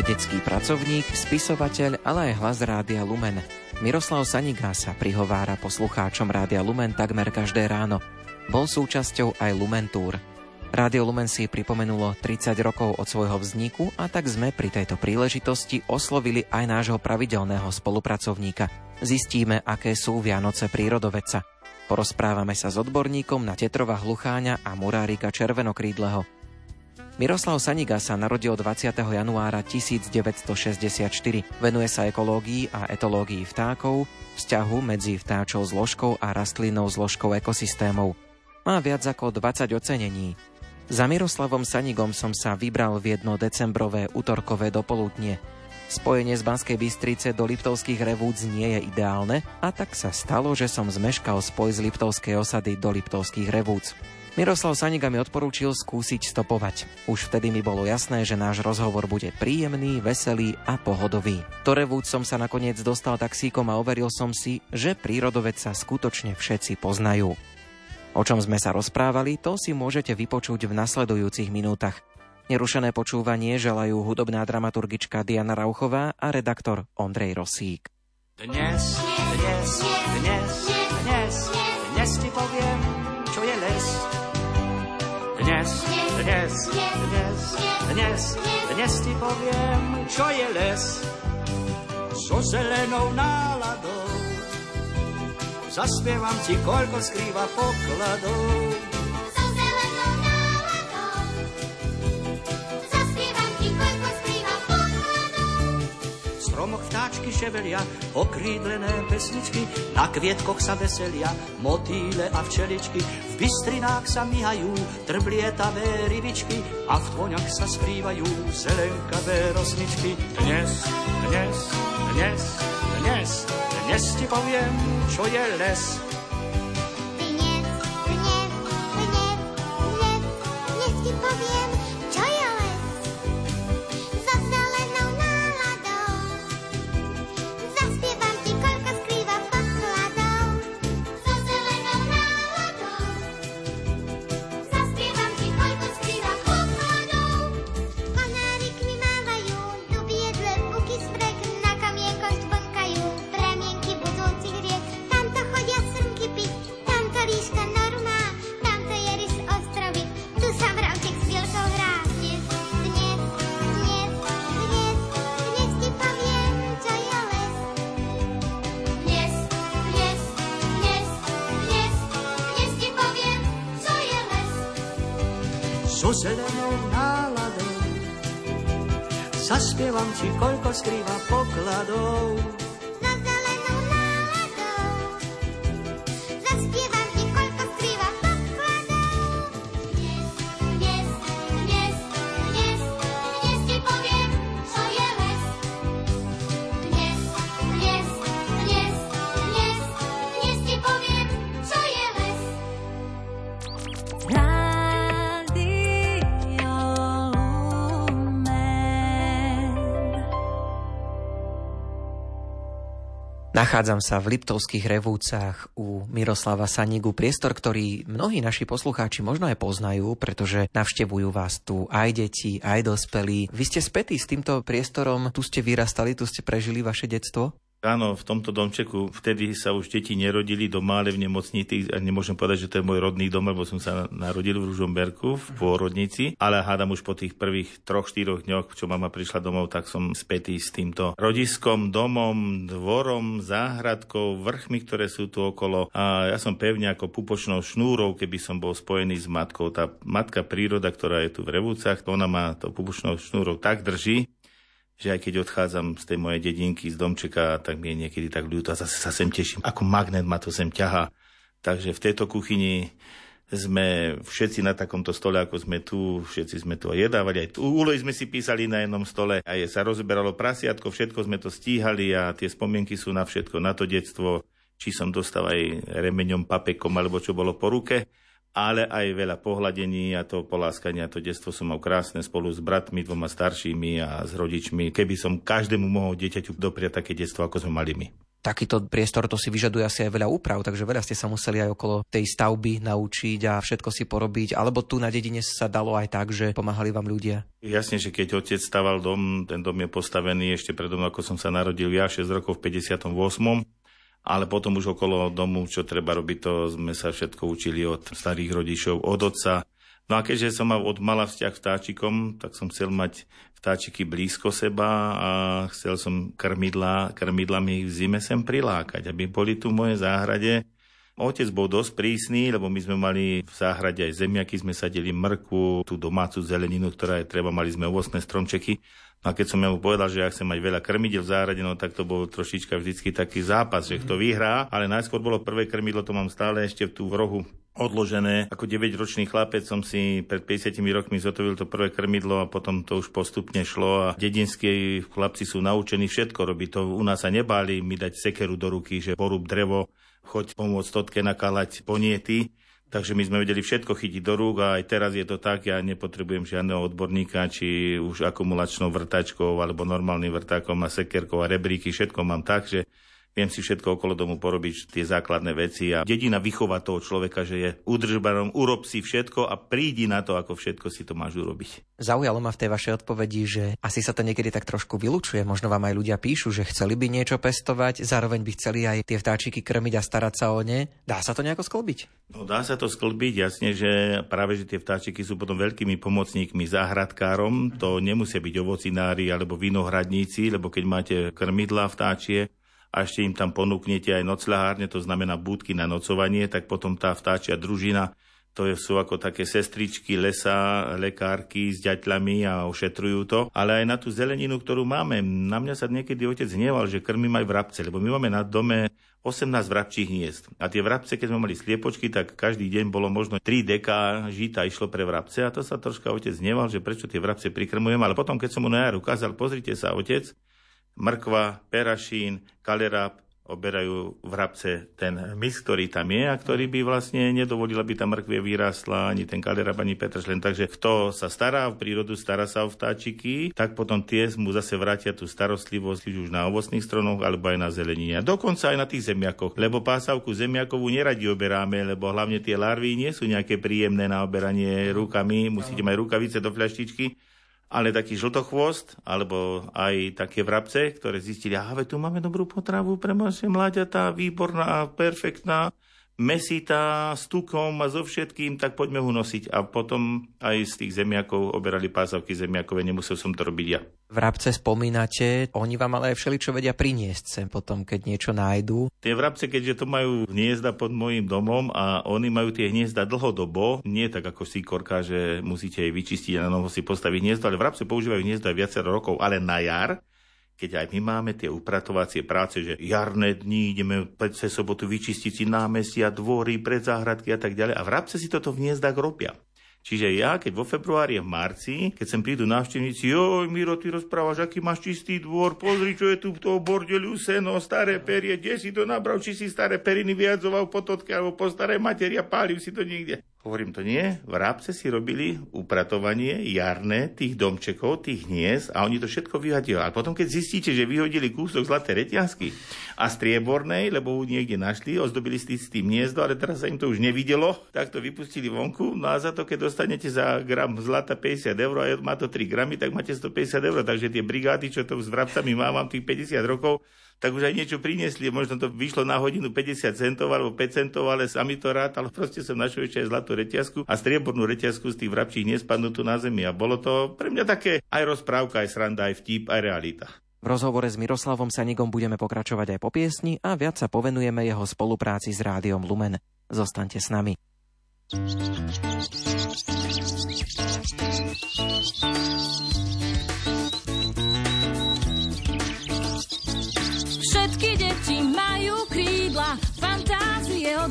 Vedecký pracovník, spisovateľ, ale aj hlas Rádia Lumen. Miroslav Sanigá sa prihovára poslucháčom Rádia Lumen takmer každé ráno. Bol súčasťou aj Lumen Tour. Rádio Lumen si pripomenulo 30 rokov od svojho vzniku a tak sme pri tejto príležitosti oslovili aj nášho pravidelného spolupracovníka. Zistíme, aké sú Vianoce prírodovedca. Porozprávame sa s odborníkom na Tetrova Hlucháňa a Murárika Červenokrídleho. Miroslav Saniga sa narodil 20. januára 1964. Venuje sa ekológii a etológii vtákov, vzťahu medzi vtáčou zložkou a rastlinnou zložkou ekosystémov. Má viac ako 20 ocenení. Za Miroslavom Sanigom som sa vybral v jedno decembrové útorkové dopoludnie. Spojenie z Banskej Bystrice do Liptovských revúc nie je ideálne a tak sa stalo, že som zmeškal spoj z Liptovskej osady do Liptovských revúc. Miroslav Saniga mi odporúčil skúsiť stopovať. Už vtedy mi bolo jasné, že náš rozhovor bude príjemný, veselý a pohodový. Do Revúc som sa nakoniec dostal taxíkom a overil som si, že prírodovec sa skutočne všetci poznajú. O čom sme sa rozprávali, to si môžete vypočuť v nasledujúcich minútach. Nerušené počúvanie želajú hudobná dramaturgička Diana Rauchová a redaktor Ondrej Rosík. Dnes, dnes, dnes, dnes, dnes ti poviem, čo je les dnes, dnes, dnes, dnes, dnes ti poviem, čo je les so zelenou náladou. Zaspievam ti, koľko skrýva pokladov stromoch vtáčky ševelia, okrídlené pesničky, na kvietkoch sa veselia, motýle a včeličky, v bystrinách sa myhajú, trblietavé rybičky a v tvoňach sa skrývajú zelenkavé rosničky. Dnes, dnes, dnes, dnes, dnes ti poviem, čo je les, ti, koľko skrýva pokladov. Nachádzam sa v Liptovských revúcach u Miroslava Sanigu, priestor, ktorý mnohí naši poslucháči možno aj poznajú, pretože navštevujú vás tu aj deti, aj dospelí. Vy ste spätí s týmto priestorom, tu ste vyrastali, tu ste prežili vaše detstvo? Áno, v tomto domčeku vtedy sa už deti nerodili do Mále v nemocnici a nemôžem povedať, že to je môj rodný dom, lebo som sa narodil v Ružomberku v pôrodnici, ale hádam už po tých prvých troch, štyroch dňoch, čo mama prišla domov, tak som spätý s týmto rodiskom, domom, dvorom, záhradkou, vrchmi, ktoré sú tu okolo. A ja som pevne ako pupočnou šnúrou, keby som bol spojený s matkou. Tá matka príroda, ktorá je tu v Revúcach, ona ma to pupočnou šnúrou tak drží, že aj keď odchádzam z tej mojej dedinky, z domčeka, tak mi je niekedy tak ľúto a zase sa sem teším. Ako magnet ma to sem ťaha. Takže v tejto kuchyni sme všetci na takomto stole, ako sme tu, všetci sme tu aj jedávali, aj tu úlohy sme si písali na jednom stole, aj sa rozoberalo prasiatko, všetko sme to stíhali a tie spomienky sú na všetko, na to detstvo, či som dostal aj remeňom, papekom, alebo čo bolo po ruke ale aj veľa pohľadení a to poláskania, to detstvo som mal krásne spolu s bratmi, dvoma staršími a s rodičmi. Keby som každému mohol dieťaťu dopriať také detstvo, ako sme mali my. takýto priestor to si vyžaduje asi aj veľa úprav, takže veľa ste sa museli aj okolo tej stavby naučiť a všetko si porobiť, alebo tu na dedine sa dalo aj tak, že pomáhali vám ľudia? Jasne, že keď otec staval dom, ten dom je postavený ešte predom, ako som sa narodil ja, 6 rokov v 58 ale potom už okolo domu, čo treba robiť, to sme sa všetko učili od starých rodičov, od otca. No a keďže som mal od mala vzťah vtáčikom, tak som chcel mať vtáčiky blízko seba a chcel som krmidla, krmidlami v zime sem prilákať, aby boli tu v mojej záhrade. Otec bol dosť prísny, lebo my sme mali v záhrade aj zemiaky, sme sadili mrku, tú domácu zeleninu, ktorá je treba, mali sme ovocné stromčeky. A keď som mu povedal, že ja chcem mať veľa krmidel v záhrade, no tak to bol trošička vždycky taký zápas, že kto vyhrá. Ale najskôr bolo prvé krmidlo, to mám stále ešte tu v rohu odložené. Ako 9-ročný chlapec som si pred 50 rokmi zotovil to prvé krmidlo a potom to už postupne šlo a dedinskí chlapci sú naučení všetko robiť. To u nás sa nebáli mi dať sekeru do ruky, že porúb drevo, choď pomôcť totke nakalať poniety. Takže my sme vedeli všetko chytiť do rúk a aj teraz je to tak, ja nepotrebujem žiadneho odborníka, či už akumulačnou vrtačkou alebo normálnym vrtákom a sekerkou a rebríky, všetko mám tak, že viem si všetko okolo domu porobiť, tie základné veci a dedina vychová toho človeka, že je údržbarom, urob si všetko a prídi na to, ako všetko si to máš urobiť. Zaujalo ma v tej vašej odpovedi, že asi sa to niekedy tak trošku vylučuje. Možno vám aj ľudia píšu, že chceli by niečo pestovať, zároveň by chceli aj tie vtáčiky krmiť a starať sa o ne. Dá sa to nejako sklbiť? No dá sa to sklbiť, jasne, že práve že tie vtáčiky sú potom veľkými pomocníkmi záhradkárom. To nemusia byť ovocinári alebo vinohradníci, lebo keď máte krmidla vtáčie, a ešte im tam ponúknete aj nocľahárne, to znamená budky na nocovanie, tak potom tá vtáčia družina, to sú ako také sestričky lesa, lekárky s ďaťľami a ošetrujú to. Ale aj na tú zeleninu, ktorú máme, na mňa sa niekedy otec hneval, že krmím aj vrabce, lebo my máme na dome 18 vrabčích hniezd. A tie vrabce, keď sme mali sliepočky, tak každý deň bolo možno 3 deka žita išlo pre vrabce a to sa troška otec hneval, že prečo tie vrabce prikrmujem. Ale potom, keď som mu na jar ukázal, pozrite sa, otec, mrkva, perašín, kaleráp, oberajú v hrabce ten mis, ktorý tam je a ktorý by vlastne nedovolil, aby tá mrkvie vyrastla, ani ten kaleráp, ani petršlen. Takže kto sa stará o prírodu, stará sa o vtáčiky, tak potom tie mu zase vrátia tú starostlivosť už na ovocných stronoch alebo aj na zelenine. Dokonca aj na tých zemiakoch, lebo pásavku zemiakovú neradi oberáme, lebo hlavne tie larvy nie sú nejaké príjemné na oberanie rukami, musíte mať rukavice do fľaštičky ale taký žltochvost, alebo aj také vrabce, ktoré zistili, aha, tu máme dobrú potravu pre naše mláďatá, výborná, perfektná, mesitá, s tukom a so všetkým, tak poďme ho nosiť. A potom aj z tých zemiakov oberali pásavky zemiakové, nemusel som to robiť ja. Vrabce spomínate, oni vám ale aj všeličo vedia priniesť sem potom, keď niečo nájdú. Tie vrabce, keďže to majú hniezda pod môjim domom a oni majú tie hniezda dlhodobo, nie tak ako síkorka, že musíte jej vyčistiť a na noho si postaviť hniezdo, ale vrabce používajú hniezda viacero rokov, ale na jar keď aj my máme tie upratovacie práce, že jarné dni ideme cez sobotu vyčistiť si námestia, dvory, predzáhradky a tak ďalej. A vrabce si toto v hniezdách robia. Čiže ja, keď vo februári a v marci, keď sem prídu návštevníci, joj, Miro, ty rozprávaš, aký máš čistý dvor, pozri, čo je tu v toho bordeliu, seno, staré perie, kde si to nabral, či si staré periny vyjadzoval po totke alebo po staré materia, pálil si to niekde. Hovorím to nie, vrabce si robili upratovanie jarné tých domčekov, tých hniezd a oni to všetko vyhodili. A potom, keď zistíte, že vyhodili kúsok zlaté reťazky a striebornej, lebo ju niekde našli, ozdobili ste s tým hniezdo, ale teraz sa im to už nevidelo, tak to vypustili vonku. No a za to, keď dostanete za gram zlata 50 eur a má to 3 gramy, tak máte 150 eur. Takže tie brigády, čo to s vrabcami mám, mám tých 50 rokov, tak už aj niečo priniesli. Možno to vyšlo na hodinu 50 centov alebo 5 centov, ale sami to rád, ale proste som našiel ešte aj zlatú reťazku a striebornú reťazku z tých vrabčích nespadnú tu na zemi. A bolo to pre mňa také aj rozprávka, aj sranda, aj vtip, aj realita. V rozhovore s Miroslavom Sanigom budeme pokračovať aj po piesni a viac sa povenujeme jeho spolupráci s rádiom Lumen. Zostaňte s nami.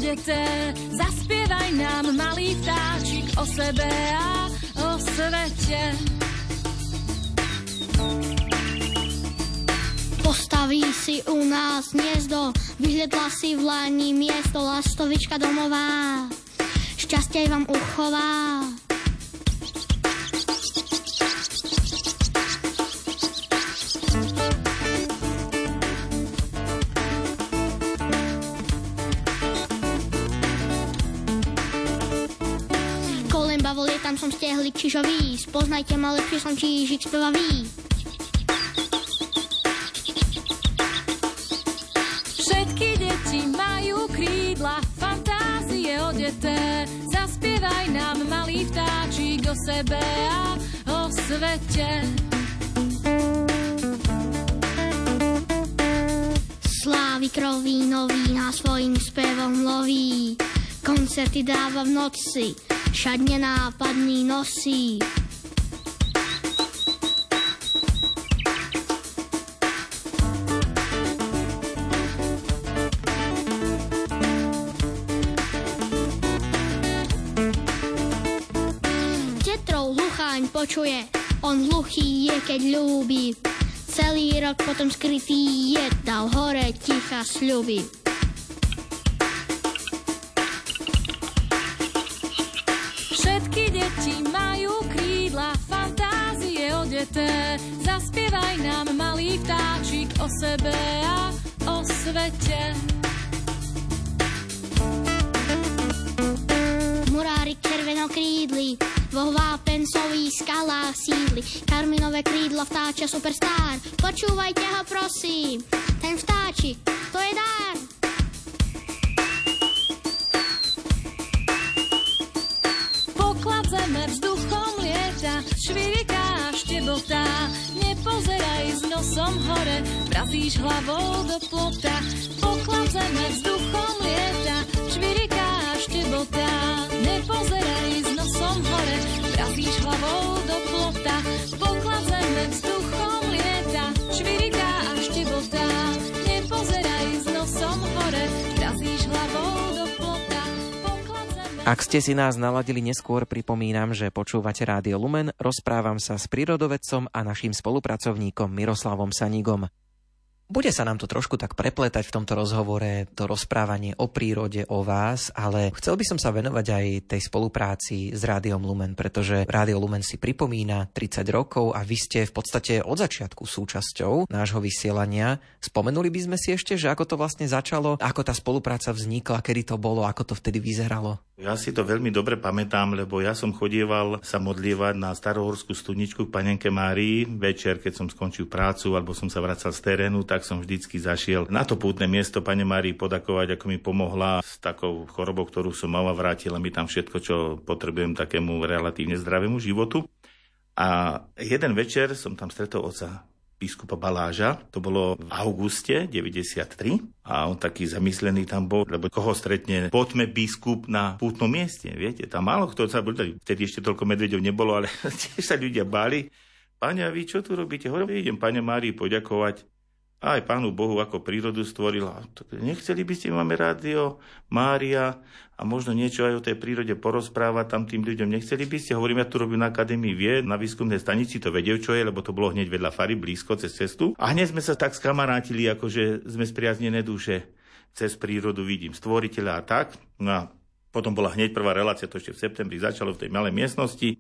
Odete, zaspievaj nám malý vtáčik o sebe a o svete. Postaví si u nás hniezdo, vyhľadla si v lani miesto, lastovička domová, šťastie vám uchová. Vľavo lietam som stiehli čižový, spoznajte ma lepšie som čížik spevavý. Všetky deti majú krídla, fantázie odeté. Zaspievaj nám, malý vtáčik, o sebe a o svete. Slávy kroví nový na svojim spevom loví. Koncerty dáva v noci, však nenápadný nosí. Tetrov hlucháň počuje, on hluchý je, keď ľúbi. Celý rok potom skrytý je, dal hore ticha sľuby. Sebe a o svete. Murárik červenokrídly, vo vápencových skalách sídli. Karminové krídlo vtáča superstar, počúvajte ho prosím. Ten vtáčik, to je dar. Poklad zeme vzduchom lieta, šviriká a štebotá. Nepozeraj s nosom hore, vrazíš hlavou do plota. Poklad zeme vzduchom lieta, Ak ste si nás naladili neskôr, pripomínam, že počúvate Rádio Lumen, rozprávam sa s prírodovedcom a naším spolupracovníkom Miroslavom Sanigom. Bude sa nám to trošku tak prepletať v tomto rozhovore, to rozprávanie o prírode, o vás, ale chcel by som sa venovať aj tej spolupráci s Rádiom Lumen, pretože Rádio Lumen si pripomína 30 rokov a vy ste v podstate od začiatku súčasťou nášho vysielania. Spomenuli by sme si ešte, že ako to vlastne začalo, ako tá spolupráca vznikla, kedy to bolo, ako to vtedy vyzeralo. Ja si to veľmi dobre pamätám, lebo ja som chodieval sa modlievať na starohorskú studničku k panenke Márii. Večer, keď som skončil prácu alebo som sa vracal z terénu, tak som vždycky zašiel na to pútne miesto pane Márii podakovať, ako mi pomohla s takou chorobou, ktorú som mal a vrátila mi tam všetko, čo potrebujem takému relatívne zdravému životu. A jeden večer som tam stretol oca biskupa Baláža. To bolo v auguste 93 a on taký zamyslený tam bol, lebo koho stretne, poďme biskup na pútnom mieste, viete, tam málo kto sa bol, vtedy ešte toľko medvedov nebolo, ale tiež sa ľudia báli. Pane, a vy čo tu robíte? Hovorím, idem pane Márii poďakovať aj pánu Bohu, ako prírodu stvoril. A nechceli by ste, máme rádio, Mária a možno niečo aj o tej prírode porozprávať tam tým ľuďom. Nechceli by ste? Hovorím, ja tu robím na Akadémii vie, na výskumnej stanici to vedel, čo je, lebo to bolo hneď vedľa Fary, blízko, cez cestu. A hneď sme sa tak skamarátili, akože sme spriaznené duše. Cez prírodu vidím stvoriteľa a tak. No a potom bola hneď prvá relácia, to ešte v septembri začalo v tej malej miestnosti.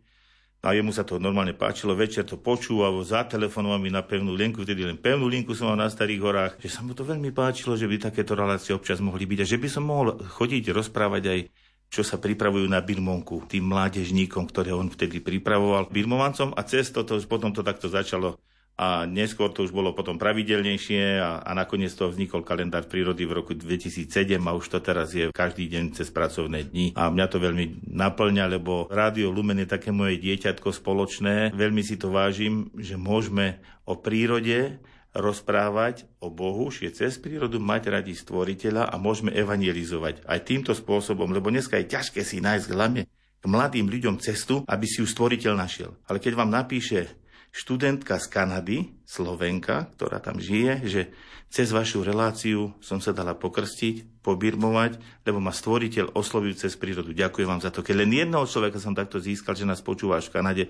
A jemu sa to normálne páčilo, večer to počúval, zatelefonoval mi na pevnú linku, vtedy len pevnú linku som mal na Starých horách, že sa mu to veľmi páčilo, že by takéto relácie občas mohli byť a že by som mohol chodiť rozprávať aj čo sa pripravujú na Birmonku, tým mládežníkom, ktoré on vtedy pripravoval Birmovancom a cez toto, potom to takto začalo a neskôr to už bolo potom pravidelnejšie a, a nakoniec to vznikol kalendár prírody v roku 2007 a už to teraz je každý deň cez pracovné dni. A mňa to veľmi naplňa, lebo Rádio Lumen je také moje dieťatko spoločné. Veľmi si to vážim, že môžeme o prírode rozprávať o Bohu, že cez prírodu mať radi stvoriteľa a môžeme evangelizovať aj týmto spôsobom, lebo dneska je ťažké si nájsť hlavne k mladým ľuďom cestu, aby si ju stvoriteľ našiel. Ale keď vám napíše študentka z Kanady, Slovenka, ktorá tam žije, že cez vašu reláciu som sa dala pokrstiť, pobirmovať, lebo ma stvoriteľ oslovil cez prírodu. Ďakujem vám za to. Keď len jedného človeka som takto získal, že nás počúvaš v Kanade,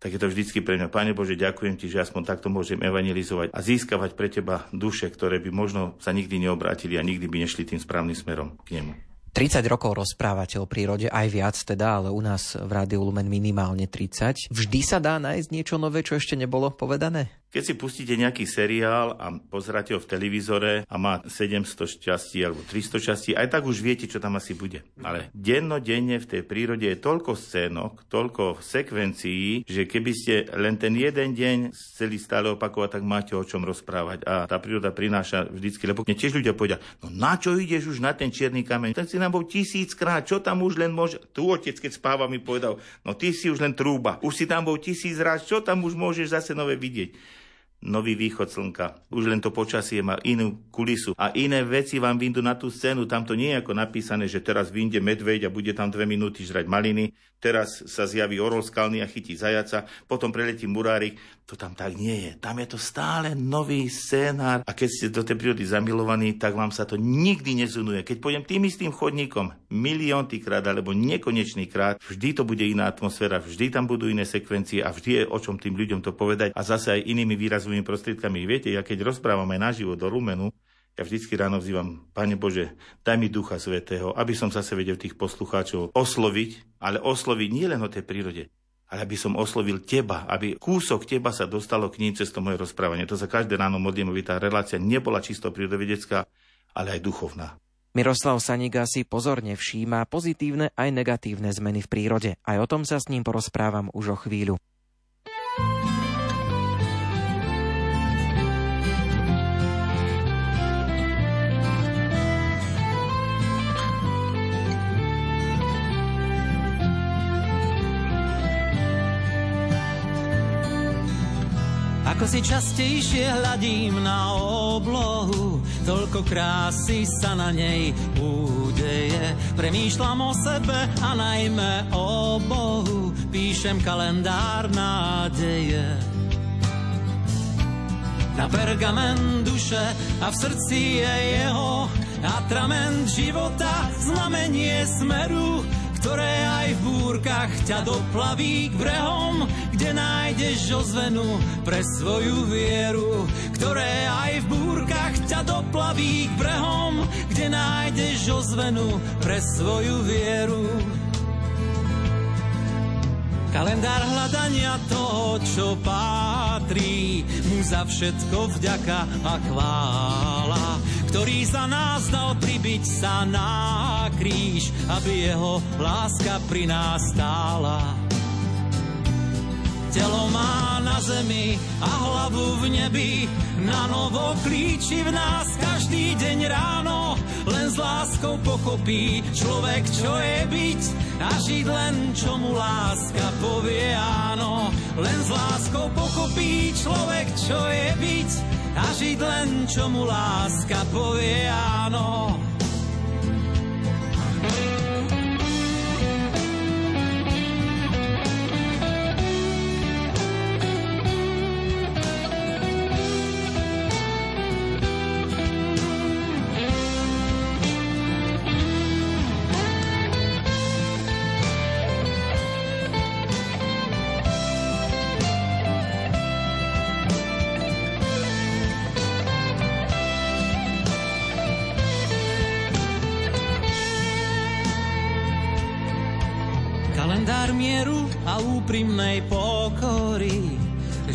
tak je to vždycky pre mňa. Pane Bože, ďakujem ti, že aspoň takto môžem evangelizovať a získavať pre teba duše, ktoré by možno sa nikdy neobrátili a nikdy by nešli tým správnym smerom k nemu. 30 rokov rozprávate o prírode, aj viac teda, ale u nás v Rádiu Lumen minimálne 30. Vždy sa dá nájsť niečo nové, čo ešte nebolo povedané? Keď si pustíte nejaký seriál a pozeráte ho v televízore a má 700 šťastí alebo 300 šťastí, aj tak už viete, čo tam asi bude. Ale dennodenne v tej prírode je toľko scénok, toľko sekvencií, že keby ste len ten jeden deň chceli stále opakovať, tak máte o čom rozprávať. A tá príroda prináša vždycky, lebo mne tiež ľudia povedia, no na čo ideš už na ten čierny kameň? Ten si nám bol tisíckrát, čo tam už len môže... Tu otec, keď spáva, mi povedal, no ty si už len trúba, už si tam bol tisíc raz, čo tam už môžeš zase nové vidieť? Nový východ slnka. Už len to počasie má inú kulisu a iné veci vám vyjdú na tú scénu. Tam to nie je ako napísané, že teraz vyjde medveď a bude tam dve minúty žrať maliny, teraz sa zjaví orol skalný a chytí zajaca, potom preletí murárik. To tam tak nie je. Tam je to stále nový scénár a keď ste do tej prírody zamilovaní, tak vám sa to nikdy nezunuje. Keď pôjdem tým istým chodníkom miliónty krát alebo nekonečný krát, vždy to bude iná atmosféra, vždy tam budú iné sekvencie a vždy je o čom tým ľuďom to povedať a zase aj inými výrazovými prostriedkami. Viete, ja keď rozprávam aj naživo do Rumenu, ja vždycky ráno vzývam, Pane Bože, daj mi Ducha Svetého, aby som zase vedel tých poslucháčov osloviť, ale osloviť nie len o tej prírode, ale aby som oslovil teba, aby kúsok teba sa dostalo k ním cez to moje rozprávanie. To sa každé ráno modlím, aby tá relácia nebola čisto prírodovedecká, ale aj duchovná. Miroslav Saniga si pozorne všíma pozitívne aj negatívne zmeny v prírode. Aj o tom sa s ním porozprávam už o chvíľu. Ako si častejšie hľadím na oblohu, toľko krásy sa na nej udeje. Premýšľam o sebe a najmä o Bohu, píšem kalendár nádeje. Na pergamen duše a v srdci je jeho atrament života, znamenie smeru, ktoré aj v búrkach ťa doplaví k brehom, kde nájdeš ozvenu pre svoju vieru, ktoré aj v búrkach ťa doplaví k brehom, kde nájdeš ozvenu pre svoju vieru. Kalendár hľadania toho, čo patrí, mu za všetko vďaka a chvála ktorý za nás dal pribiť sa na kríž, aby jeho láska pri nás stála. Telo má na zemi a hlavu v nebi, na novo klíči v nás každý deň ráno. Len s láskou pochopí človek, čo je byť a žiť len, čo mu láska povie áno. Len s láskou pochopí človek, čo je byť a žiť len, čo mu láska povie áno.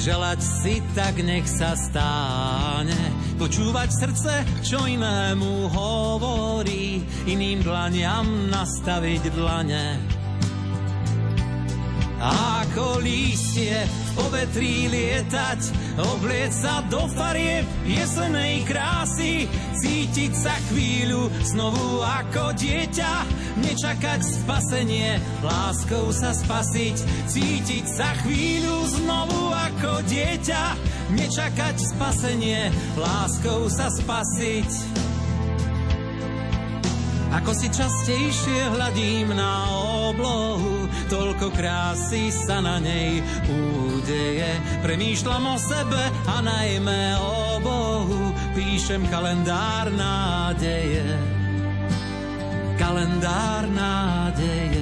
Želať si tak nech sa stáne, počúvať srdce, čo inému hovorí, iným dlaniam nastaviť dlane. Ako lístie v povetrí lietať, obliec sa do farieb jesenej krásy, cítiť sa chvíľu znovu ako dieťa, nečakať spasenie, láskou sa spasiť, cítiť sa chvíľu znovu ako dieťa, nečakať spasenie, láskou sa spasiť. Ako si častejšie hľadím na oblohu, toľko krásy sa na nej údeje. Premýšľam o sebe a najmä o Bohu, píšem kalendár nádeje kalendár nádeje.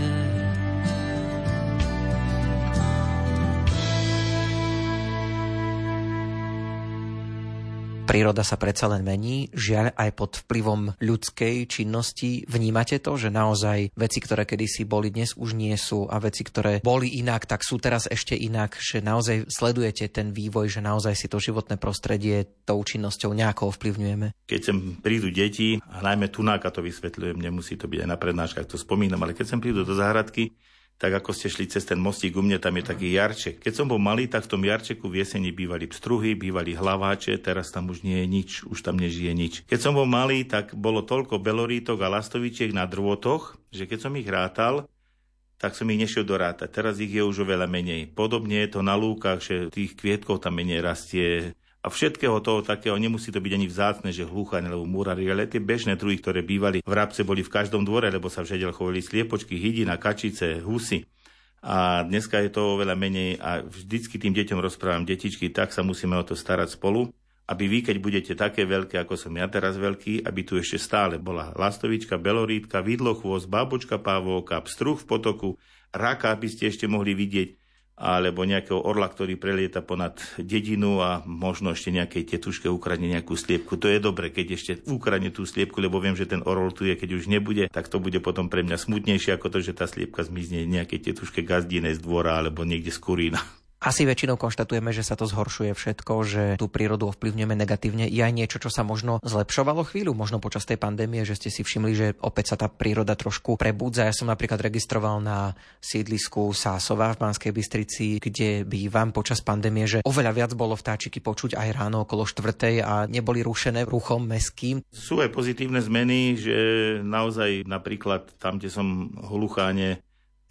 Príroda sa predsa len mení, žiaľ aj pod vplyvom ľudskej činnosti. Vnímate to, že naozaj veci, ktoré kedysi boli, dnes už nie sú a veci, ktoré boli inak, tak sú teraz ešte inak, že naozaj sledujete ten vývoj, že naozaj si to životné prostredie tou činnosťou nejako ovplyvňujeme? Keď sem prídu deti, najmä tunáka to vysvetľujem, nemusí to byť aj na prednáškach, to spomínam, ale keď sem prídu do záhradky, tak ako ste šli cez ten mostík u mne, tam je taký jarček. Keď som bol malý, tak v tom jarčeku v jeseni bývali pstruhy, bývali hlaváče, teraz tam už nie je nič, už tam nežije nič. Keď som bol malý, tak bolo toľko belorítok a lastovičiek na drôtoch, že keď som ich rátal, tak som ich nešiel dorátať. Teraz ich je už oveľa menej. Podobne je to na lúkach, že tých kvietkov tam menej rastie, a všetkého toho takého nemusí to byť ani vzácne, že hluchaň alebo múrari, ale tie bežné druhy, ktoré bývali v Rabce, boli v každom dvore, lebo sa v Žedel chovali sliepočky, hydina, kačice, husy. A dneska je to oveľa menej a vždycky tým deťom rozprávam, detičky, tak sa musíme o to starať spolu, aby vy, keď budete také veľké, ako som ja teraz veľký, aby tu ešte stále bola lastovička, belorítka, vidlochôz, babočka pávovka, pstruh v potoku, raka, aby ste ešte mohli vidieť, alebo nejakého orla, ktorý prelieta ponad dedinu a možno ešte nejakej tetuške ukradne nejakú sliepku. To je dobre, keď ešte ukradne tú sliepku, lebo viem, že ten orol tu je, keď už nebude, tak to bude potom pre mňa smutnejšie ako to, že tá sliepka zmizne nejakej tetuške gazdine z dvora alebo niekde z kurína. Asi väčšinou konštatujeme, že sa to zhoršuje všetko, že tú prírodu ovplyvňujeme negatívne. Je aj niečo, čo sa možno zlepšovalo chvíľu, možno počas tej pandémie, že ste si všimli, že opäť sa tá príroda trošku prebudza. Ja som napríklad registroval na sídlisku Sásova v Banskej Bystrici, kde bývam počas pandémie, že oveľa viac bolo vtáčiky počuť aj ráno okolo štvrtej a neboli rušené ruchom meským. Sú aj pozitívne zmeny, že naozaj napríklad tam, kde som hlucháne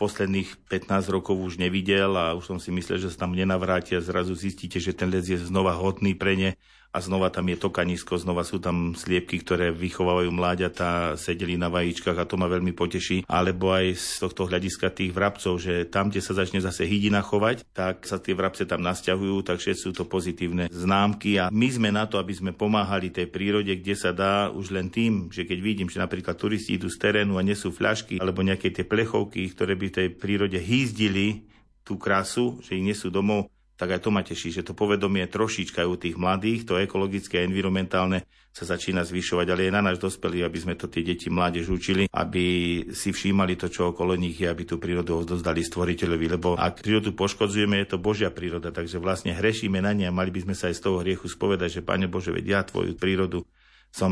posledných 15 rokov už nevidel a už som si myslel, že sa tam nenavrátia. Zrazu zistíte, že ten les je znova hodný pre ne a znova tam je tokanisko, znova sú tam sliepky, ktoré vychovávajú mláďatá, sedeli na vajíčkach a to ma veľmi poteší. Alebo aj z tohto hľadiska tých vrabcov, že tam, kde sa začne zase hydina chovať, tak sa tie vrabce tam nasťahujú, takže sú to pozitívne známky a my sme na to, aby sme pomáhali tej prírode, kde sa dá už len tým, že keď vidím, že napríklad turisti idú z terénu a nesú fľašky alebo nejaké tie plechovky, ktoré by v tej prírode hýzdili tú krasu, že ich nesú domov, tak aj to ma teší, že to povedomie trošička u tých mladých, to ekologické a environmentálne sa začína zvyšovať, ale je na náš dospelí, aby sme to tie deti mládež učili, aby si všímali to, čo okolo nich je, aby tú prírodu odozdali stvoriteľovi, lebo ak prírodu poškodzujeme, je to Božia príroda, takže vlastne hrešíme na ne a mali by sme sa aj z toho hriechu spovedať, že Pane Bože, veď ja tvoju prírodu som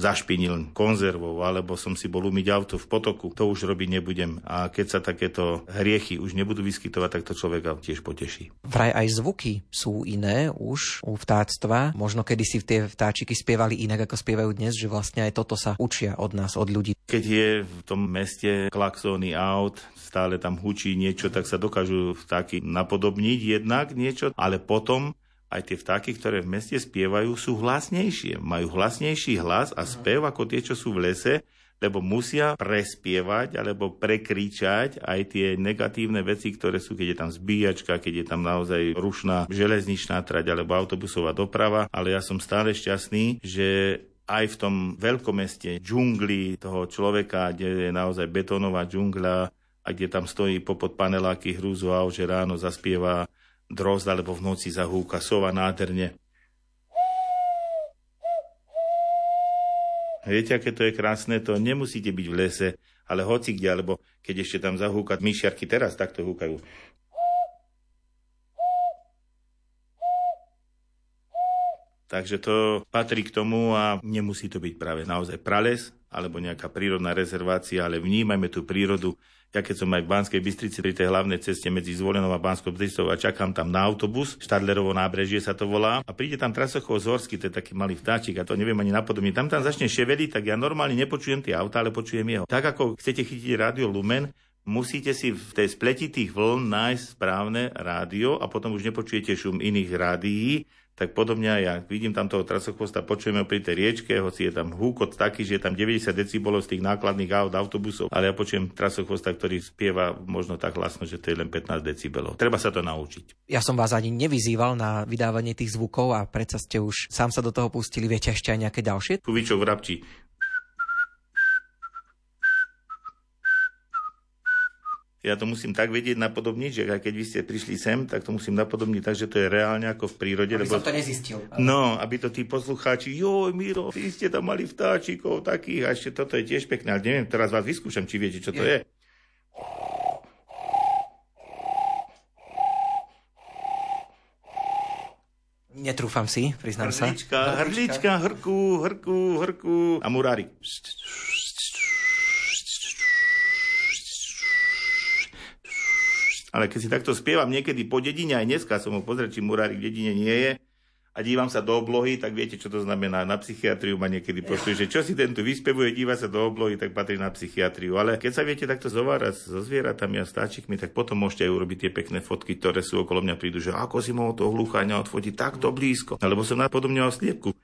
zašpinil konzervou, alebo som si bol umyť auto v potoku, to už robiť nebudem. A keď sa takéto hriechy už nebudú vyskytovať, tak to človeka tiež poteší. Vraj aj zvuky sú iné už u vtáctva. Možno kedy si tie vtáčiky spievali inak, ako spievajú dnes, že vlastne aj toto sa učia od nás, od ľudí. Keď je v tom meste klaxóny aut, stále tam hučí niečo, tak sa dokážu vtáky napodobniť jednak niečo, ale potom aj tie vtáky, ktoré v meste spievajú, sú hlasnejšie. Majú hlasnejší hlas a spev ako tie, čo sú v lese, lebo musia prespievať alebo prekričať aj tie negatívne veci, ktoré sú, keď je tam zbíjačka, keď je tam naozaj rušná železničná trať alebo autobusová doprava. Ale ja som stále šťastný, že aj v tom veľkomeste džungli toho človeka, kde je naozaj betónová džungla a kde tam stojí popod paneláky hrúzu a že ráno zaspieva drozd alebo v noci zahúka sova nádherne. Viete, aké to je krásne? To nemusíte byť v lese, ale hoci kde, alebo keď ešte tam zahúka myšiarky teraz takto húkajú. Takže to patrí k tomu a nemusí to byť práve naozaj prales alebo nejaká prírodná rezervácia, ale vnímajme tú prírodu ja keď som aj v Banskej Bystrici pri tej hlavnej ceste medzi Zvolenou a Banskou Bystricou a čakám tam na autobus, Štadlerovo nábrežie sa to volá, a príde tam Trasochov Zorský, to je taký malý vtáčik a to neviem ani napodobniť. Tam tam začne ševeliť, tak ja normálne nepočujem tie auta, ale počujem jeho. Tak ako chcete chytiť rádio Lumen, musíte si v tej spletitých vln nájsť správne rádio a potom už nepočujete šum iných rádií, tak podobne aj ja vidím tam toho trasochvosta, počujeme pri tej riečke, hoci je tam húkot taký, že je tam 90 decibelov z tých nákladných aut, autobusov, ale ja počujem trasochvosta, ktorý spieva možno tak hlasno, že to je len 15 decibelov. Treba sa to naučiť. Ja som vás ani nevyzýval na vydávanie tých zvukov a predsa ste už sám sa do toho pustili. Viete ešte aj nejaké ďalšie? Kuvičov vrabčí. Ja to musím tak vedieť napodobniť, že keď vy ste prišli sem, tak to musím napodobniť tak, že to je reálne ako v prírode. Aby lebo... som to nezistil. Ale... No, aby to tí poslucháči, joj, Miro, vy ste tam mali vtáčikov takých, a ešte toto je tiež pekné, ale neviem, teraz vás vyskúšam, či viete, čo to je. je. Netrúfam si, priznám sa. Hrdlička, hrdlička, hrku, hrku, hrku a murárik. Ale keď si takto spievam niekedy po dedine, aj dneska som ho pozrieť, či murárik v dedine nie je, a dívam sa do oblohy, tak viete, čo to znamená. Na psychiatriu ma niekedy pošli, že čo si ten tu vyspevuje, díva sa do oblohy, tak patrí na psychiatriu. Ale keď sa viete takto zovárať so zvieratami a stáčikmi, tak potom môžete aj urobiť tie pekné fotky, ktoré sú okolo mňa prídu, že ako si mohol toho hlucháňa odfotiť takto blízko. Alebo som napodobňoval sliepku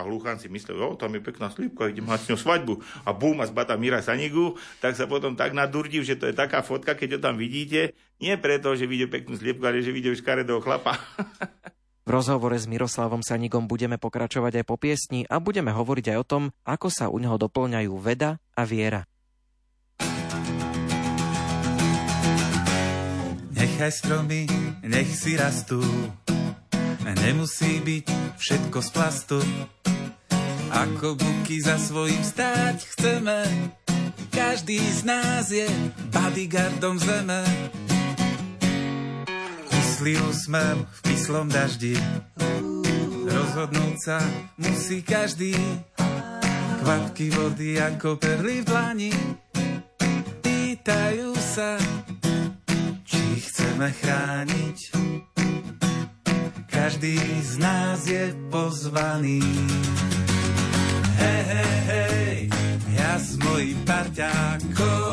a hluchán si myslel, o, tam je pekná slípka, idem mať s ňou svadbu. A bum, a zbata Mira Sanigu, tak sa potom tak nadurdil, že to je taká fotka, keď ho tam vidíte, nie preto, že vidie peknú slípku, ale že vidie už karedého chlapa. V rozhovore s Miroslavom Sanigom budeme pokračovať aj po piesni a budeme hovoriť aj o tom, ako sa u neho doplňajú veda a viera. Nechaj stromy, nech si rastú, nemusí byť všetko z plastu. Ako buky za svojím stáť chceme, každý z nás je bodyguardom zeme. Kyslý úsmev v kyslom daždi, rozhodnúť sa musí každý. Kvapky vody ako perly v dlani, pýtajú sa, či chceme chrániť. Každý z nás je pozvaný hej, hej, hej, ja s mojím parťákom.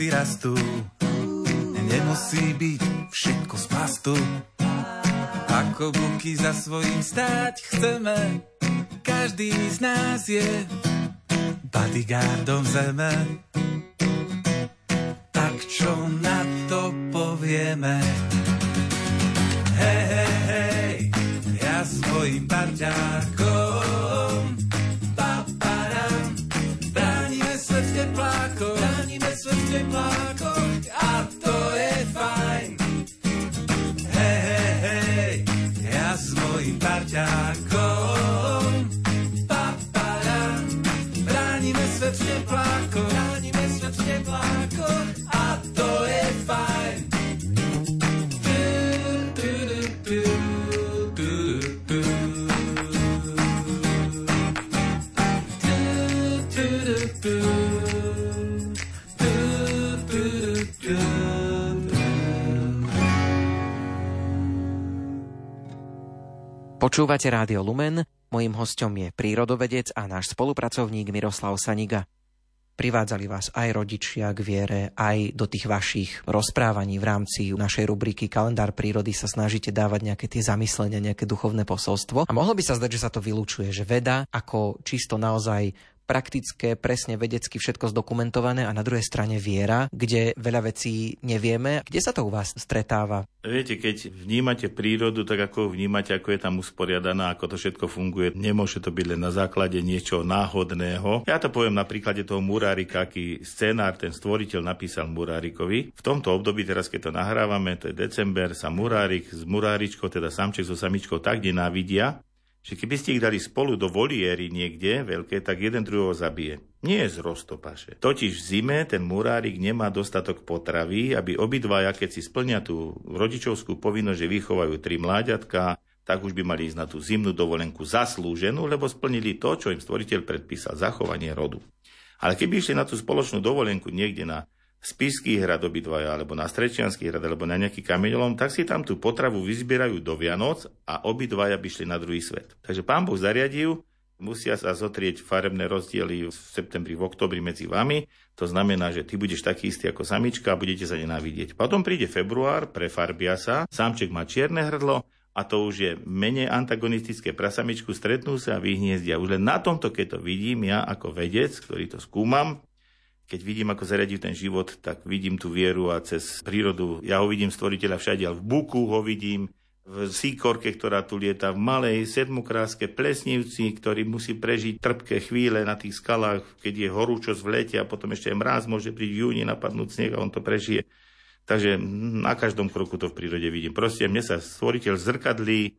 Nech si rastú. Nemusí byť všetko z plastu. Ako buky za svojím stáť chceme, každý z nás je bodyguardom zeme. Tak čo na to povieme? Hej, hej, hej, ja s mojím parťákom sépare. Počúvate Rádio Lumen, mojím hostom je prírodovedec a náš spolupracovník Miroslav Saniga. Privádzali vás aj rodičia k viere, aj do tých vašich rozprávaní v rámci našej rubriky Kalendár prírody sa snažíte dávať nejaké tie zamyslenia, nejaké duchovné posolstvo. A mohlo by sa zdať, že sa to vylúčuje, že veda ako čisto naozaj praktické, presne vedecky všetko zdokumentované a na druhej strane viera, kde veľa vecí nevieme. Kde sa to u vás stretáva? Viete, keď vnímate prírodu, tak ako vnímate, ako je tam usporiadaná, ako to všetko funguje, nemôže to byť len na základe niečo náhodného. Ja to poviem na príklade toho Murárika, aký scenár ten stvoriteľ napísal Murárikovi. V tomto období, teraz keď to nahrávame, to je december, sa Murárik s Muráričkou, teda samček so samičkou tak nenávidia, že keby ste ich dali spolu do voliéry niekde veľké, tak jeden druhého zabije. Nie z roztopaše. Totiž v zime ten murárik nemá dostatok potravy, aby obidvaja, keď si splnia tú rodičovskú povinnosť, že vychovajú tri mláďatka, tak už by mali ísť na tú zimnú dovolenku zaslúženú, lebo splnili to, čo im stvoriteľ predpísal, zachovanie rodu. Ale keby išli na tú spoločnú dovolenku niekde na Spišský hrad obidvaja, alebo na Strečianský hrad, alebo na nejaký kameňolom, tak si tam tú potravu vyzbierajú do Vianoc a obidvaja by šli na druhý svet. Takže pán Boh zariadil, Musia sa zotrieť farebné rozdiely v septembri, v oktobri medzi vami. To znamená, že ty budeš taký istý ako samička a budete sa nenávidieť. Potom príde február, prefarbia sa, samček má čierne hrdlo, a to už je menej antagonistické prasamičku, stretnú sa a vyhniezdia. Už len na tomto, keď to vidím ja ako vedec, ktorý to skúmam, keď vidím, ako zariadí ten život, tak vidím tú vieru a cez prírodu. Ja ho vidím stvoriteľa všade, ale v buku ho vidím, v síkorke, ktorá tu lieta, v malej sedmokráske plesnivci, ktorý musí prežiť trpké chvíle na tých skalách, keď je horúčosť v lete a potom ešte aj mráz môže prísť v júni napadnúť sneh a on to prežije. Takže na každom kroku to v prírode vidím. Proste mne sa stvoriteľ zrkadlí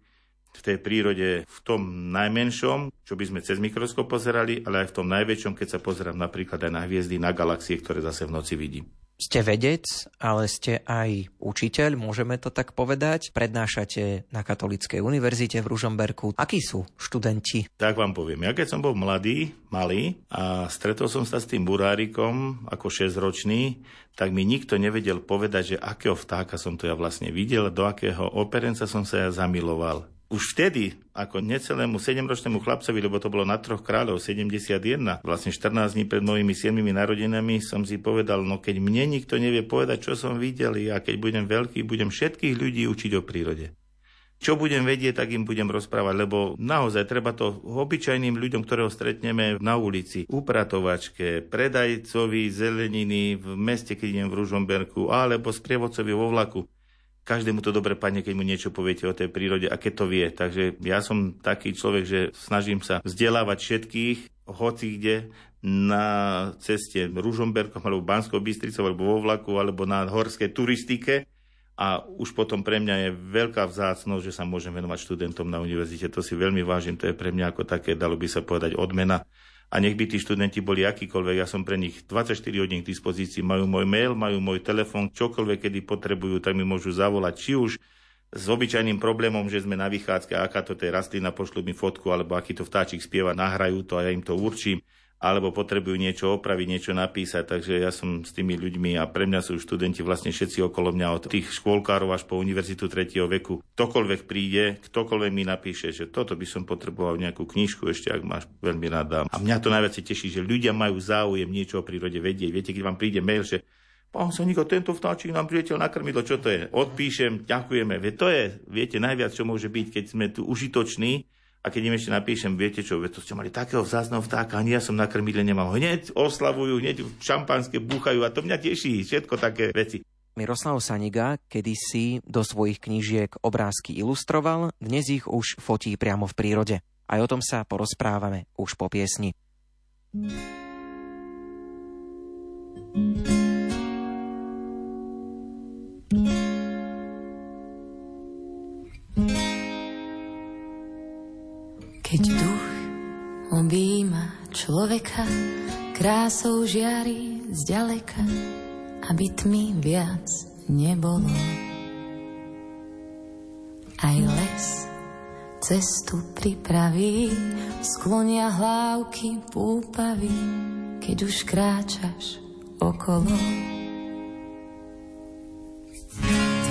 v tej prírode v tom najmenšom, čo by sme cez mikroskop pozerali, ale aj v tom najväčšom, keď sa pozerám napríklad aj na hviezdy, na galaxie, ktoré zase v noci vidím. Ste vedec, ale ste aj učiteľ, môžeme to tak povedať. Prednášate na Katolíckej univerzite v Ružomberku. Akí sú študenti? Tak vám poviem. Ja keď som bol mladý, malý a stretol som sa s tým burárikom ako 6-ročný, tak mi nikto nevedel povedať, že akého vtáka som to ja vlastne videl, do akého operenca som sa ja zamiloval už vtedy, ako necelému 7-ročnému chlapcovi, lebo to bolo na troch kráľov, 71, vlastne 14 dní pred mojimi 7 narodenami, som si povedal, no keď mne nikto nevie povedať, čo som videl, a keď budem veľký, budem všetkých ľudí učiť o prírode. Čo budem vedieť, tak im budem rozprávať, lebo naozaj treba to obyčajným ľuďom, ktorého stretneme na ulici, upratovačke, predajcovi zeleniny v meste, keď idem v Ružomberku, alebo sprievodcovi vo vlaku každému to dobre padne, keď mu niečo poviete o tej prírode a keď to vie. Takže ja som taký človek, že snažím sa vzdelávať všetkých, hoci kde, na ceste Ružomberkom alebo Banskou Bystricou alebo vo vlaku alebo na horskej turistike a už potom pre mňa je veľká vzácnosť, že sa môžem venovať študentom na univerzite. To si veľmi vážim, to je pre mňa ako také, dalo by sa povedať, odmena a nech by tí študenti boli akýkoľvek, ja som pre nich 24 hodín k dispozícii, majú môj mail, majú môj telefón, čokoľvek, kedy potrebujú, tak mi môžu zavolať, či už s obyčajným problémom, že sme na vychádzke, aká to je rastlina, pošlu mi fotku, alebo aký to vtáčik spieva, nahrajú to a ja im to určím alebo potrebujú niečo opraviť, niečo napísať. Takže ja som s tými ľuďmi a pre mňa sú študenti vlastne všetci okolo mňa od tých škôlkárov až po univerzitu 3. veku. Ktokoľvek príde, ktokoľvek mi napíše, že toto by som potreboval nejakú knižku ešte, ak máš veľmi rád. A mňa to najviac teší, že ľudia majú záujem niečo o prírode vedieť. Viete, keď vám príde mail, že Pán Soníko, tento vtáčik nám prieteľ na krmidlo, čo to je? Odpíšem, ďakujeme. Veď to je, viete, najviac, čo môže byť, keď sme tu užitoční a keď im ešte napíšem, viete čo, to ste mali takého vzácného vtáka, ani ja som na krmidle nemal. Hneď oslavujú, hneď šampanské búchajú a to mňa teší, všetko také veci. Miroslav Saniga kedysi do svojich knížiek obrázky ilustroval, dnes ich už fotí priamo v prírode. Aj o tom sa porozprávame už po piesni. thank you keď duch objíma človeka, krásou žiari zďaleka, aby tmy viac nebolo. Aj les cestu pripraví, sklonia hlávky púpavy, keď už kráčaš okolo.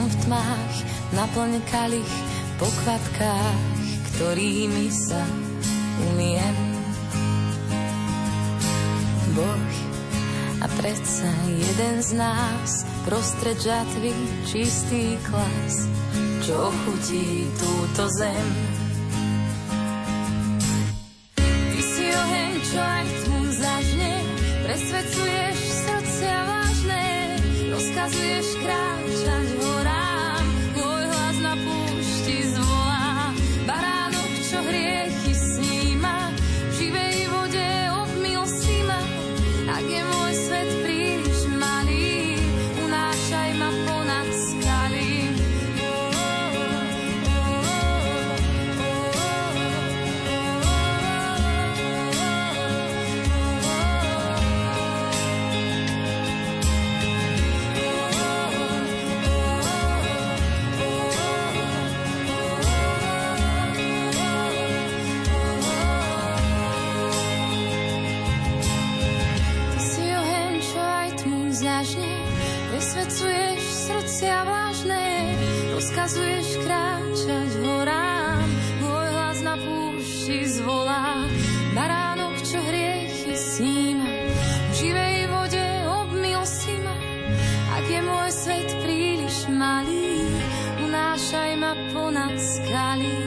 Svetlom v tmách, naplň kalich po kvapkách, ktorými sa umiem. Boh a predsa jeden z nás prostred žatvy čistý klas, čo chutí túto zem. Ty si oheň, presvedcuješ srdcia vážne, rozkazuješ kráčať horám, skúšaj ma plná skalí.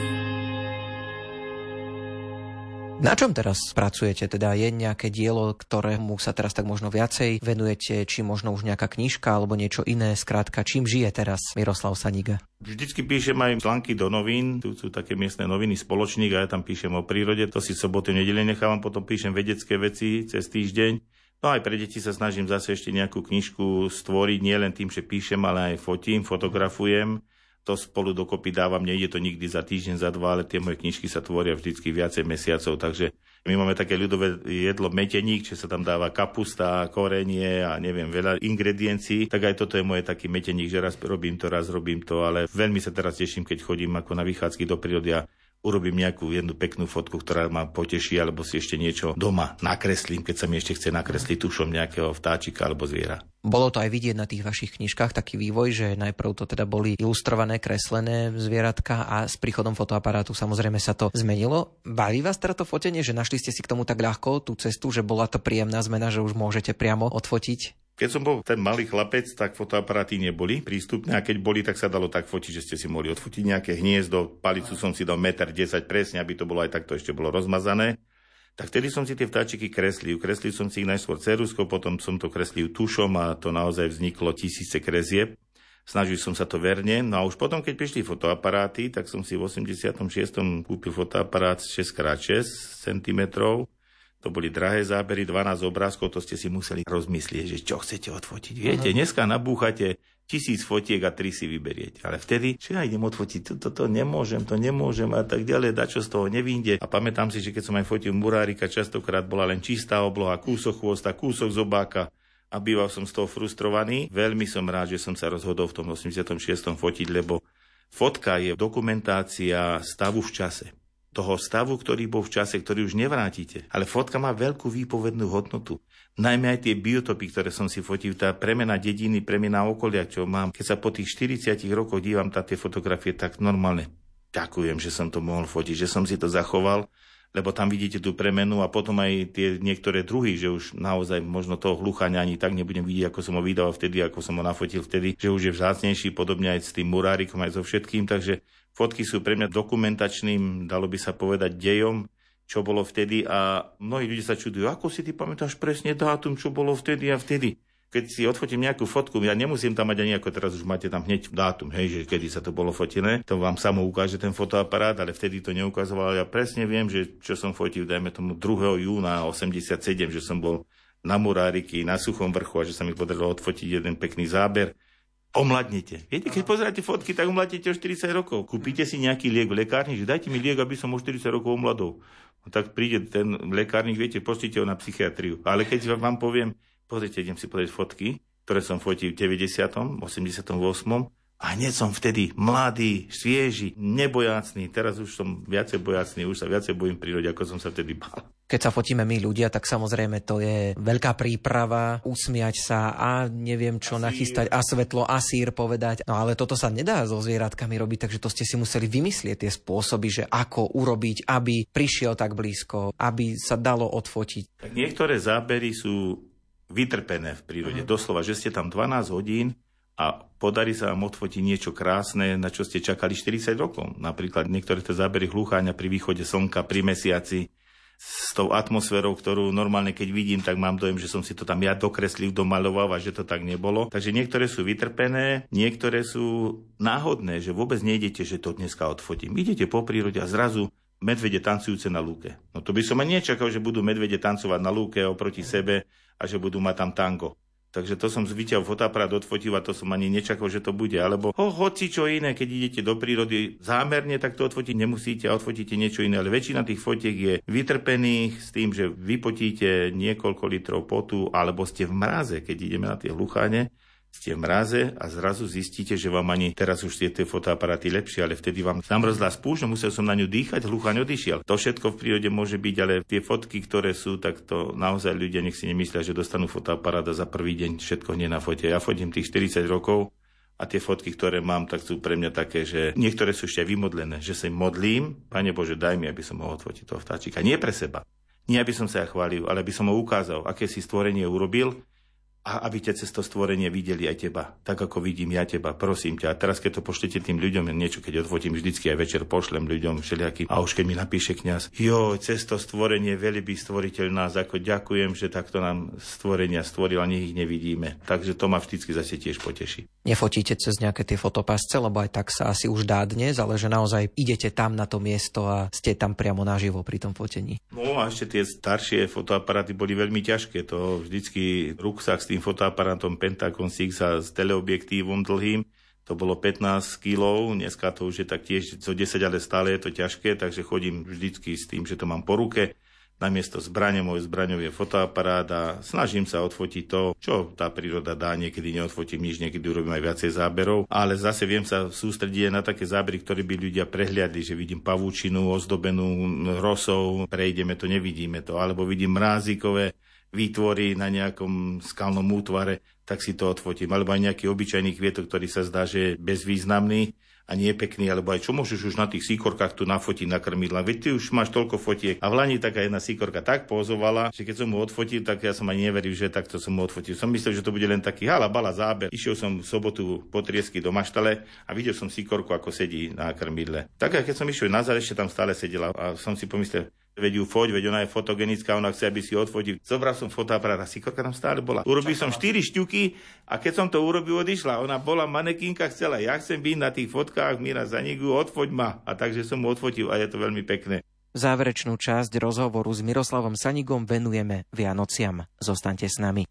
Na čom teraz pracujete? Teda je nejaké dielo, ktorému sa teraz tak možno viacej venujete, či možno už nejaká knižka alebo niečo iné? Skrátka, čím žije teraz Miroslav Saniga? Vždycky píšem aj články do novín, tu sú také miestne noviny spoločník a ja tam píšem o prírode, to si soboty, nedele nechávam, potom píšem vedecké veci cez týždeň. No aj pre deti sa snažím zase ešte nejakú knižku stvoriť, nie len tým, že píšem, ale aj fotím, fotografujem to spolu dokopy dávam, nejde to nikdy za týždeň, za dva, ale tie moje knižky sa tvoria vždycky viacej mesiacov, takže my máme také ľudové jedlo meteník, že sa tam dáva kapusta, korenie a neviem, veľa ingrediencií, tak aj toto je moje taký meteník, že raz robím to, raz robím to, ale veľmi sa teraz teším, keď chodím ako na vychádzky do prírody a urobím nejakú jednu peknú fotku, ktorá ma poteší, alebo si ešte niečo doma nakreslím, keď sa mi ešte chce nakresliť tušom nejakého vtáčika alebo zviera. Bolo to aj vidieť na tých vašich knižkách taký vývoj, že najprv to teda boli ilustrované, kreslené zvieratka a s príchodom fotoaparátu samozrejme sa to zmenilo. Baví vás teda to fotenie, že našli ste si k tomu tak ľahko tú cestu, že bola to príjemná zmena, že už môžete priamo odfotiť? Keď som bol ten malý chlapec, tak fotoaparáty neboli prístupné a keď boli, tak sa dalo tak fotiť, že ste si mohli odfotiť nejaké hniezdo, palicu som si dal 1,10 m presne, aby to bolo aj takto ešte bolo rozmazané. Tak vtedy som si tie vtáčiky kreslil. Kreslil som si ich najskôr ceruskou, potom som to kreslil tušom a to naozaj vzniklo tisíce krezieb. Snažil som sa to verne. No a už potom, keď prišli fotoaparáty, tak som si v 86. kúpil fotoaparát 6x6 cm to boli drahé zábery, 12 obrázkov, to ste si museli rozmyslieť, že čo chcete odfotiť. Viete, dneska nabúchate tisíc fotiek a tri si vyberiete. Ale vtedy, že ja idem odfotiť, toto to, to nemôžem, to nemôžem a tak ďalej, čo z toho nevinde. A pamätám si, že keď som aj fotil murárika, častokrát bola len čistá obloha, kúsok chvosta, kúsok zobáka a býval som z toho frustrovaný. Veľmi som rád, že som sa rozhodol v tom 86. fotiť, lebo fotka je dokumentácia stavu v čase toho stavu, ktorý bol v čase, ktorý už nevrátite. Ale fotka má veľkú výpovednú hodnotu. Najmä aj tie biotopy, ktoré som si fotil, tá premena dediny, premena okolia, čo mám. Keď sa po tých 40 rokoch dívam na tie fotografie, tak normálne ďakujem, že som to mohol fotiť, že som si to zachoval lebo tam vidíte tú premenu a potom aj tie niektoré druhy, že už naozaj možno toho hluchania ani tak nebudem vidieť, ako som ho vydal vtedy, ako som ho nafotil vtedy, že už je vzácnejší, podobne aj s tým murárikom, aj so všetkým, takže Fotky sú pre mňa dokumentačným, dalo by sa povedať, dejom, čo bolo vtedy a mnohí ľudia sa čudujú, ako si ty pamätáš presne dátum, čo bolo vtedy a vtedy. Keď si odfotím nejakú fotku, ja nemusím tam mať ani ako teraz už máte tam hneď dátum, hej, že kedy sa to bolo fotené, to vám samo ukáže ten fotoaparát, ale vtedy to neukazoval. Ja presne viem, že čo som fotil, dajme tomu 2. júna 87, že som bol na Muráriky, na Suchom vrchu a že sa mi podarilo odfotiť jeden pekný záber omladnete. Viete, keď pozeráte fotky, tak omladnete o 40 rokov. Kúpite si nejaký liek v lekárni, že dajte mi liek, aby som o 40 rokov omladol. No, tak príde ten lekárnik, viete, pošlite ho na psychiatriu. Ale keď vám poviem, pozrite, idem si pozrieť fotky, ktoré som fotil v 90., 88., a hneď som vtedy mladý, svieži, nebojácný. Teraz už som viacej bojácný, už sa viacej bojím prírode, ako som sa vtedy bál. Keď sa fotíme my ľudia, tak samozrejme to je veľká príprava, usmiať sa a neviem čo asír. nachystať a svetlo a sír povedať. No ale toto sa nedá so zvieratkami robiť, takže to ste si museli vymyslieť tie spôsoby, že ako urobiť, aby prišiel tak blízko, aby sa dalo odfotiť. Tak niektoré zábery sú vytrpené v prírode. Uh-huh. Doslova, že ste tam 12 hodín a podarí sa vám odfotiť niečo krásne, na čo ste čakali 40 rokov. Napríklad niektoré tie zábery hlúchania pri východe slnka, pri mesiaci, s tou atmosférou, ktorú normálne keď vidím, tak mám dojem, že som si to tam ja dokreslil, domaloval a že to tak nebolo. Takže niektoré sú vytrpené, niektoré sú náhodné, že vôbec nejdete, že to dneska odfotím. Idete po prírode a zrazu medvede tancujúce na lúke. No to by som ani nečakal, že budú medvede tancovať na lúke oproti sebe a že budú mať tam tango. Takže to som zvyťal fotoaparát odfotil a to som ani nečakal, že to bude. Alebo ho, hoci čo iné, keď idete do prírody zámerne, tak to odfotiť nemusíte a odfotíte niečo iné. Ale väčšina tých fotiek je vytrpených s tým, že vypotíte niekoľko litrov potu, alebo ste v mraze, keď ideme na tie hlucháne ste v mraze a zrazu zistíte, že vám ani teraz už tie fotoaparáty lepšie, ale vtedy vám zamrzla spúšť, musel som na ňu dýchať, hluchaň odišiel. To všetko v prírode môže byť, ale tie fotky, ktoré sú, tak to naozaj ľudia nech si nemyslia, že dostanú fotoaparát a za prvý deň všetko hneď na fote. Ja fotím tých 40 rokov a tie fotky, ktoré mám, tak sú pre mňa také, že niektoré sú ešte vymodlené, že sa modlím, Pane Bože, daj mi, aby som mohol odfotiť toho vtáčika. Nie pre seba, nie aby som sa ja chválil, ale aby som ho ukázal, aké si stvorenie urobil a aby ťa cez to stvorenie videli aj teba, tak ako vidím ja teba, prosím ťa. A teraz, keď to pošlete tým ľuďom, niečo, keď odfotím vždycky aj večer pošlem ľuďom všelijakým. A už keď mi napíše kňaz, jo, cez to stvorenie veľbí stvoriteľ nás, ako ďakujem, že takto nám stvorenia stvoril a nech ich nevidíme. Takže to ma vždycky zase tiež poteší. Nefotíte cez nejaké tie fotopasce, lebo aj tak sa asi už dá dnes, ale že naozaj idete tam na to miesto a ste tam priamo naživo pri tom fotení. No a ešte tie staršie fotoaparáty boli veľmi ťažké. To vždycky ruksak s tým fotoaparátom Pentagon 6 a s teleobjektívom dlhým. To bolo 15 kg, dneska to už je tak tiež zo 10, ale stále je to ťažké, takže chodím vždycky s tým, že to mám po ruke namiesto zbrane môj zbraňov je fotoaparát a snažím sa odfotiť to, čo tá príroda dá. Niekedy neodfotím nič, niekedy urobím aj viacej záberov, ale zase viem sa sústrediť na také zábery, ktoré by ľudia prehliadli, že vidím pavúčinu ozdobenú rosou, prejdeme to, nevidíme to, alebo vidím mrázikové výtvory na nejakom skalnom útvare, tak si to odfotím. Alebo aj nejaký obyčajný kvietok, ktorý sa zdá, že je bezvýznamný, a nie pekný, alebo aj čo môžeš už na tých síkorkách tu nafotiť na krmidla. Veď ty už máš toľko fotiek. A v Lani taká jedna síkorka tak pozovala, že keď som mu odfotil, tak ja som ani neveril, že takto som mu odfotil. Som myslel, že to bude len taký hala bala záber. Išiel som v sobotu po triesky do maštale a videl som síkorku, ako sedí na krmidle. Tak keď som išiel na ešte tam stále sedela a som si pomyslel, Veď ju foť, veď ona je fotogenická, ona chce, aby si odfotil. Zobral som fotoaparát a sikorka tam stále bola. Urobil som 4 šťuky a keď som to urobil, odišla. Ona bola manekínka, chcela, ja chcem byť na tých fotkách Mira Zanigu, odfoť ma. A takže som mu odfotil a je to veľmi pekné. Záverečnú časť rozhovoru s Miroslavom Sanigom venujeme Vianociam. Zostaňte s nami.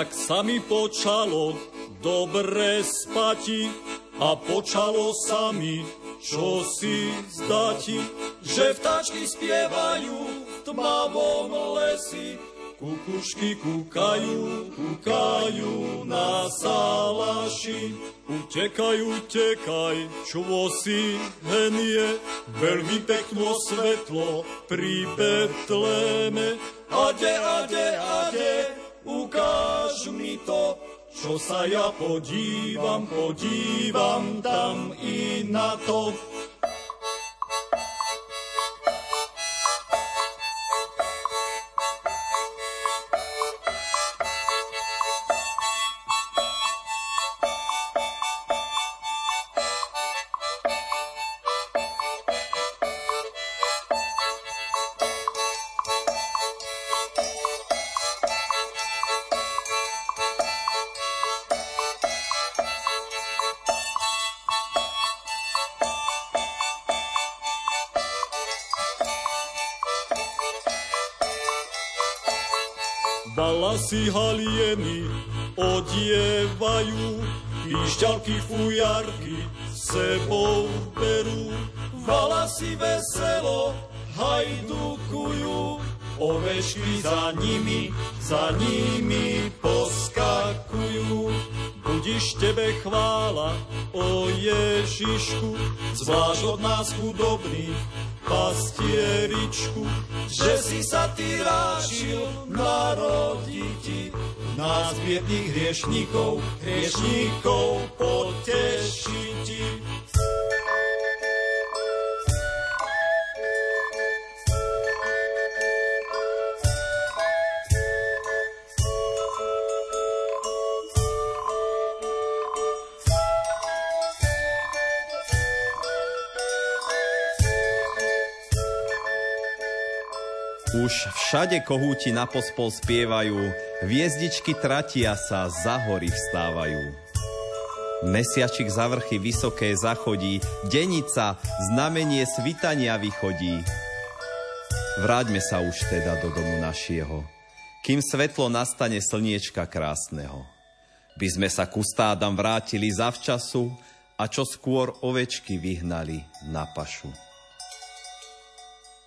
Jak sa mi počalo dobre spati a počalo sa mi čo si zdati, že vtáčky spievajú v tmavom lesi, kukušky kúkajú, kúkajú na salaši. Utekaj, utekaj, čo si henie, veľmi pekno svetlo pri Betleme. Ade, ade, ade, čo sa ja podívam, podívam tam i na to. Si halieny odievajú, píšťalky fujarky sebou berú, valasy veselo hajdukujú, ovešky za nimi, za nimi poskakujú. Budiš tebe chvála, o Ježišku, zvlášť od nás chudobných, pastieričku, že si sa ty rášil narodiť nás biedných hriešníkov, hriešníkov potešiť. Už všade kohúti na pospol spievajú, hviezdičky tratia sa, za hory vstávajú. Mesiačik za vrchy vysoké zachodí, denica, znamenie svitania vychodí. Vráťme sa už teda do domu našieho, kým svetlo nastane slniečka krásneho. By sme sa ku stádam vrátili zavčasu a čo skôr ovečky vyhnali na pašu.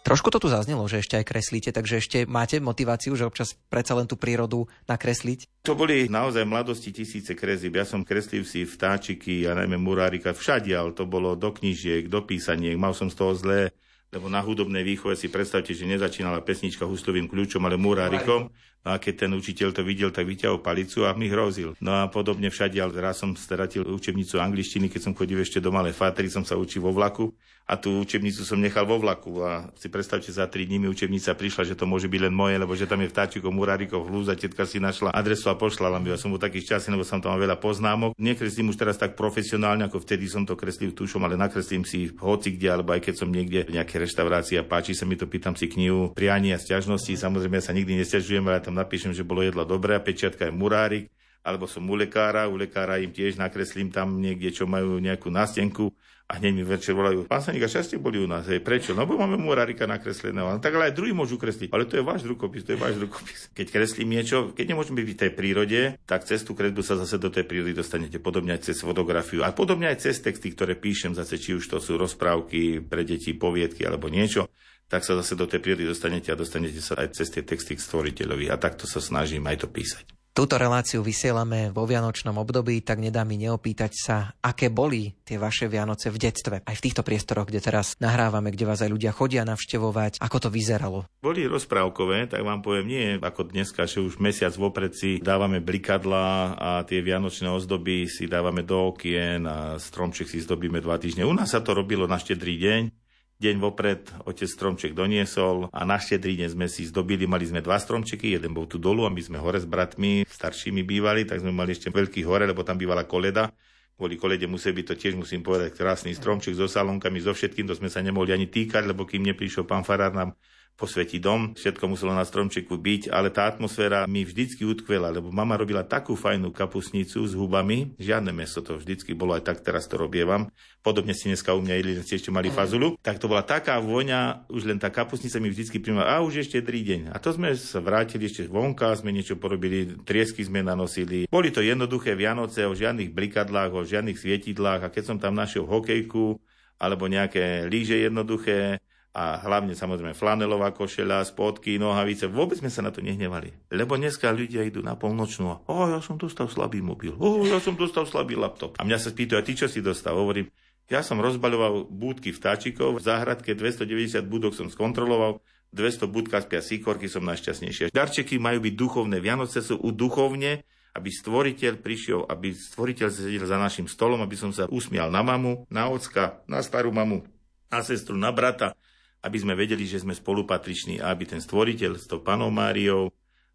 Trošku to tu zaznelo, že ešte aj kreslíte, takže ešte máte motiváciu, že občas predsa len tú prírodu nakresliť? To boli naozaj mladosti tisíce kresieb. Ja som kreslil si vtáčiky a najmä murárika všadial. To bolo do knížiek, do písaniek. Mal som z toho zlé lebo na hudobnej výchove si predstavte, že nezačínala pesnička hustovým kľúčom, ale murárikom. No a keď ten učiteľ to videl, tak vyťahol palicu a mi hrozil. No a podobne všade, ale raz som stratil učebnicu angličtiny, keď som chodil ešte do malej fátry, som sa učil vo vlaku a tú učebnicu som nechal vo vlaku a si predstavte, za tri dní mi učebnica prišla, že to môže byť len moje, lebo že tam je vtáčikov, murárikov, hlúza, tetka si našla adresu a pošlala mi. Ja som bol taký šťastný, lebo som tam mal veľa poznámok. Nekreslím už teraz tak profesionálne, ako vtedy som to kreslil tušom, ale nakreslím si hoci kde, alebo aj keď som niekde v nejakej reštaurácii a páči sa mi to, pýtam si knihu priania a sťažnosti. Samozrejme ja sa nikdy nestiažujem, ale tam napíšem, že bolo jedlo dobré a pečiatka je murárik alebo som u lekára, u lekára im tiež nakreslím tam niekde, čo majú nejakú nástenku a hneď mi večer volajú, pán Sanika, šťastie boli u nás. Hej, prečo? No, bo máme murárika nakresleného. No, tak ale aj druhý môžu kresliť. Ale to je váš rukopis, to je váš rukopis. Keď kreslím niečo, keď nemôžeme byť v tej prírode, tak cez tú kresbu sa zase do tej prírody dostanete. Podobne aj cez fotografiu. A podobne aj cez texty, ktoré píšem, zase či už to sú rozprávky pre deti, poviedky alebo niečo tak sa zase do tej prírody dostanete a dostanete sa aj cez tie texty k stvoriteľovi. A takto sa snažím aj to písať. Túto reláciu vysielame vo Vianočnom období, tak nedá mi neopýtať sa, aké boli tie vaše Vianoce v detstve. Aj v týchto priestoroch, kde teraz nahrávame, kde vás aj ľudia chodia navštevovať. Ako to vyzeralo? Boli rozprávkové, tak vám poviem, nie ako dneska, že už mesiac vopred si dávame blikadla a tie vianočné ozdoby si dávame do okien a stromček si zdobíme dva týždne. U nás sa to robilo na štedrý deň Deň vopred otec stromček doniesol a na štedrý deň sme si zdobili, mali sme dva stromčeky, jeden bol tu dolu a my sme hore s bratmi staršími bývali, tak sme mali ešte veľký hore, lebo tam bývala koleda. Kvôli kolede musí byť to tiež, musím povedať, krásny stromček so salónkami, so všetkým, to sme sa nemohli ani týkať, lebo kým neprišiel pán Farár nám posvetí dom, všetko muselo na stromčeku byť, ale tá atmosféra mi vždycky utkvela, lebo mama robila takú fajnú kapusnicu s hubami, žiadne meso to vždycky bolo, aj tak teraz to robievam. Podobne si dneska u mňa jedli, ste ešte mali fazulu. Tak to bola taká vôňa, už len tá kapusnica mi vždycky primala, a už ešte tri deň. A to sme sa vrátili ešte vonka, sme niečo porobili, triesky sme nanosili. Boli to jednoduché Vianoce o žiadnych blikadlách, o žiadnych svietidlách a keď som tam našiel hokejku, alebo nejaké líže jednoduché, a hlavne samozrejme flanelová košeľa, spodky, nohavice. Vôbec sme sa na to nehnevali. Lebo dneska ľudia idú na polnočnú a oh, ja som dostal slabý mobil, oh, ja som dostal slabý laptop. A mňa sa spýtajú, a ty čo si dostal? Hovorím, ja som rozbaľoval búdky vtáčikov, v záhradke 290 budok som skontroloval, 200 budka spia síkorky, som najšťastnejšia. Darčeky majú byť duchovné, Vianoce sú u duchovne, aby stvoriteľ prišiel, aby stvoriteľ sedel za našim stolom, aby som sa usmial na mamu, na ocka, na starú mamu, na sestru, na brata, aby sme vedeli, že sme spolupatriční a aby ten stvoriteľ s tou panou Máriou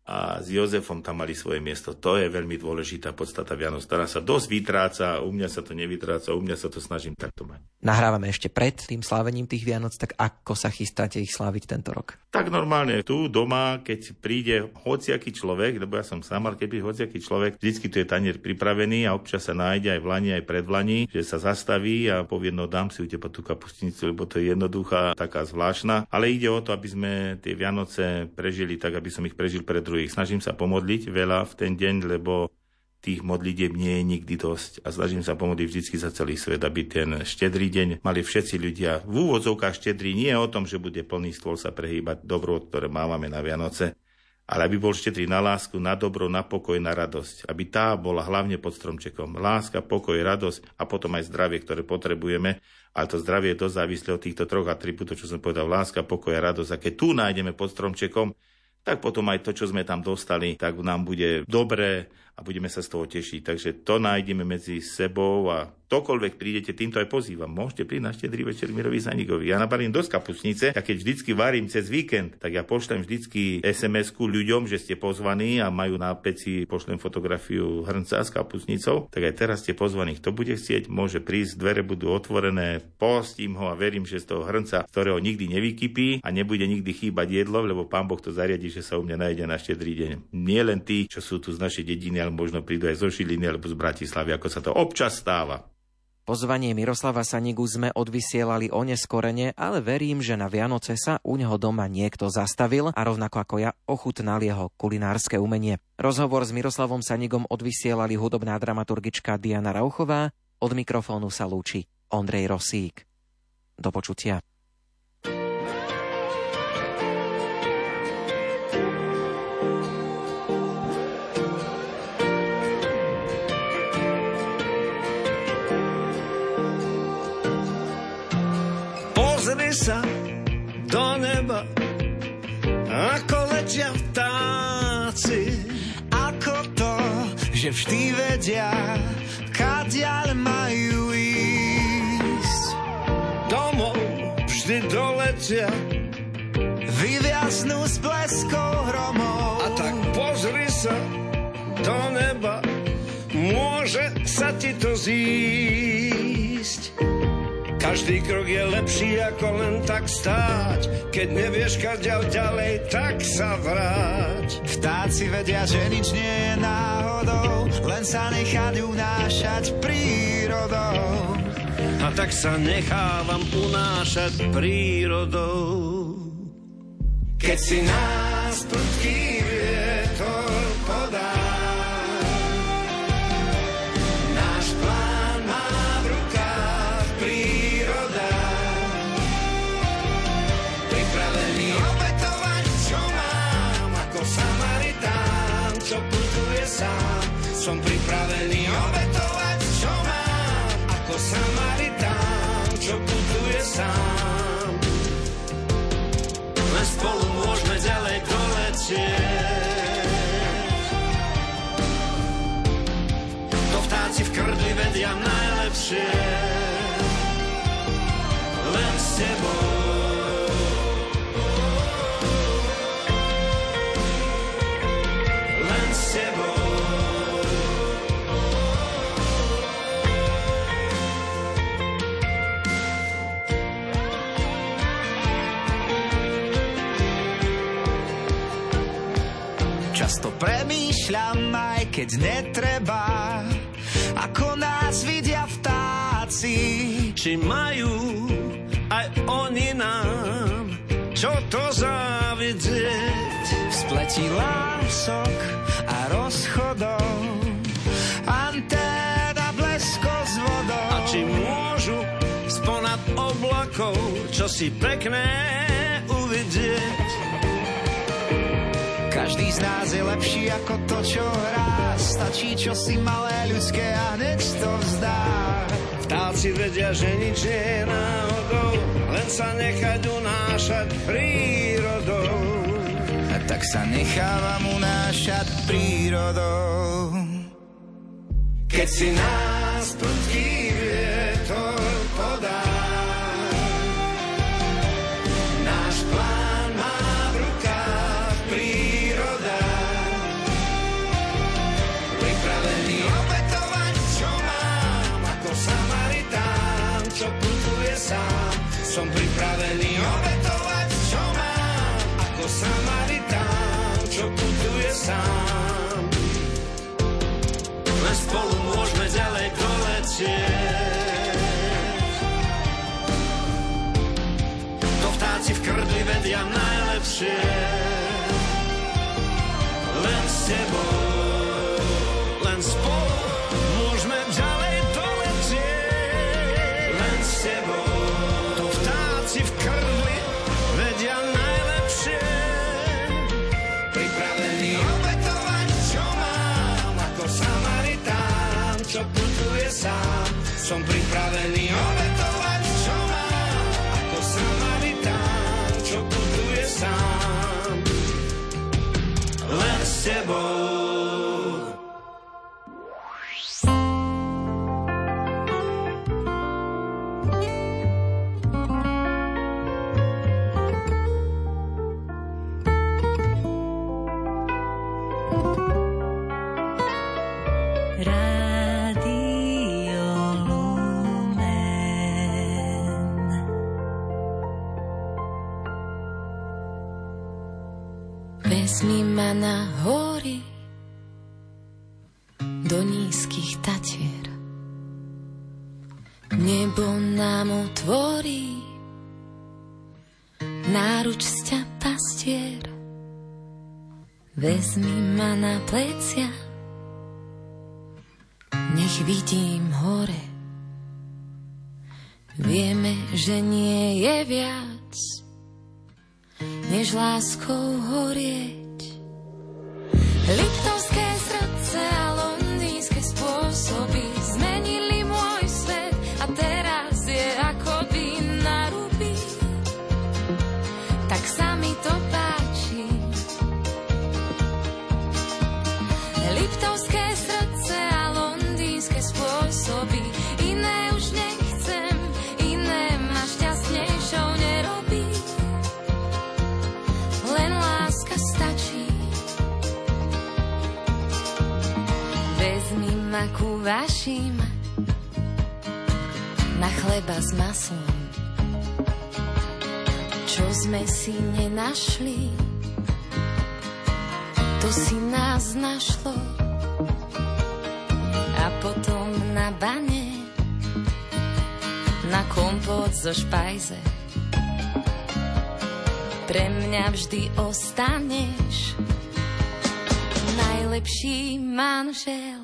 a s Jozefom tam mali svoje miesto. To je veľmi dôležitá podstata Vianoc, ktorá sa dosť vytráca, u mňa sa to nevytráca, u mňa sa to snažím takto mať. Nahrávame ešte pred tým slávením tých Vianoc, tak ako sa chystáte ich sláviť tento rok? Tak normálne tu doma, keď príde hociaký človek, lebo ja som sám, ale príde hociaký človek, vždycky tu je tanier pripravený a občas sa nájde aj v lani, aj pred vlani, že sa zastaví a povie, no dám si u teba tú kapustnicu, lebo to je jednoduchá, taká zvláštna. Ale ide o to, aby sme tie Vianoce prežili tak, aby som ich prežil pre druhých druhých. Snažím sa pomodliť veľa v ten deň, lebo tých modlitieb nie je nikdy dosť a snažím sa pomodliť vždy za celý svet, aby ten štedrý deň mali všetci ľudia v úvodzovkách štedrý nie o tom, že bude plný stôl sa prehýbať dobro, ktoré máme na Vianoce, ale aby bol štedrý na lásku, na dobro, na pokoj, na radosť. Aby tá bola hlavne pod stromčekom. Láska, pokoj, radosť a potom aj zdravie, ktoré potrebujeme. Ale to zdravie je dosť závislé od týchto troch atribútov, čo som povedal. Láska, pokoj a radosť. A keď tu nájdeme pod stromčekom, tak potom aj to, čo sme tam dostali, tak nám bude dobre a budeme sa z toho tešiť. Takže to nájdeme medzi sebou a ktokoľvek prídete, týmto aj pozývam. Môžete prísť na štedrý večer Mirovi Zanigovi. Ja nabarím dosť kapusnice a keď vždycky varím cez víkend, tak ja pošlem vždycky SMS-ku ľuďom, že ste pozvaní a majú na peci, pošlem fotografiu hrnca s kapusnicou, tak aj teraz ste pozvaní. Kto bude chcieť, môže prísť, dvere budú otvorené, postím ho a verím, že z toho hrnca, ktorého nikdy nevykypí a nebude nikdy chýbať jedlo, lebo pán Boh to zariadi, že sa u mňa nájde na štedrý deň. Nie len tí, čo sú tu z našej dediny, ale možno prídu aj zo Žiliny alebo z Bratislavy, ako sa to občas stáva. Pozvanie Miroslava Sanigu sme odvysielali oneskorene, ale verím, že na Vianoce sa u neho doma niekto zastavil a rovnako ako ja ochutnal jeho kulinárske umenie. Rozhovor s Miroslavom Sanigom odvysielali hudobná dramaturgička Diana Rauchová, od mikrofónu sa lúči Ondrej Rosík. Do počutia. Pozri sa do neba, ako letia vtáci. Ako to, že vždy vedia, kadiaľ majú ísť. Domov vždy doletia, vyviaznú s bleskou hromov. A tak pozri sa do neba, môže sa ti to zísť. Každý krok je lepší ako len tak stáť. Keď nevieš kaďal ďalej, tak sa vráť. Vtáci vedia, že nič nie je náhodou, len sa nechať unášať prírodou. A tak sa nechávam unášať prírodou. Keď si nás prudký som pripravený obetovať, čo mám, ako Samaritán, čo putuje sám. Len spolu môžeme ďalej doletieť. To vtáci v krdli vedia najlepšie, len s tebou. Premýšľam, aj keď netreba, ako nás vidia vtáci. Či majú aj oni nám, čo to závidieť. V spleti lások a rozchodov, anténa blesko s vodou. A či môžu sponad oblakov, čo si pekné uvidieť. Každý z nás je lepší ako to, čo hrá. Stačí čo si malé ľudské a hneď to vzdá. Vtáci vedia, že nič nie je náhodou, len sa nechať unášať prírodou. A tak sa nechávam unášať prírodou. Keď si nás prudký vietor podá, Som pripravený obetovať, čo mám, ako Samaritán, čo putuje sám. Len spolu môžeme ďalej doletieť. To vtáci v krdli vedia najlepšie. Len s tebou, čo putuje sám. Som pripravený obetovať, čo mám, ako samaritán, čo putuje sám. Len s tebou. Rád na hory do nízkych tatier. Nebo nám otvorí náruč sťa pastier. Vezmi ma na plecia, nech vidím hore. Vieme, že nie je viac, než láskou horieť. Vašim na chleba s maslom, čo sme si nenašli, to si nás našlo. A potom na bane, na kompot zo špajze, pre mňa vždy ostaneš najlepší manžel.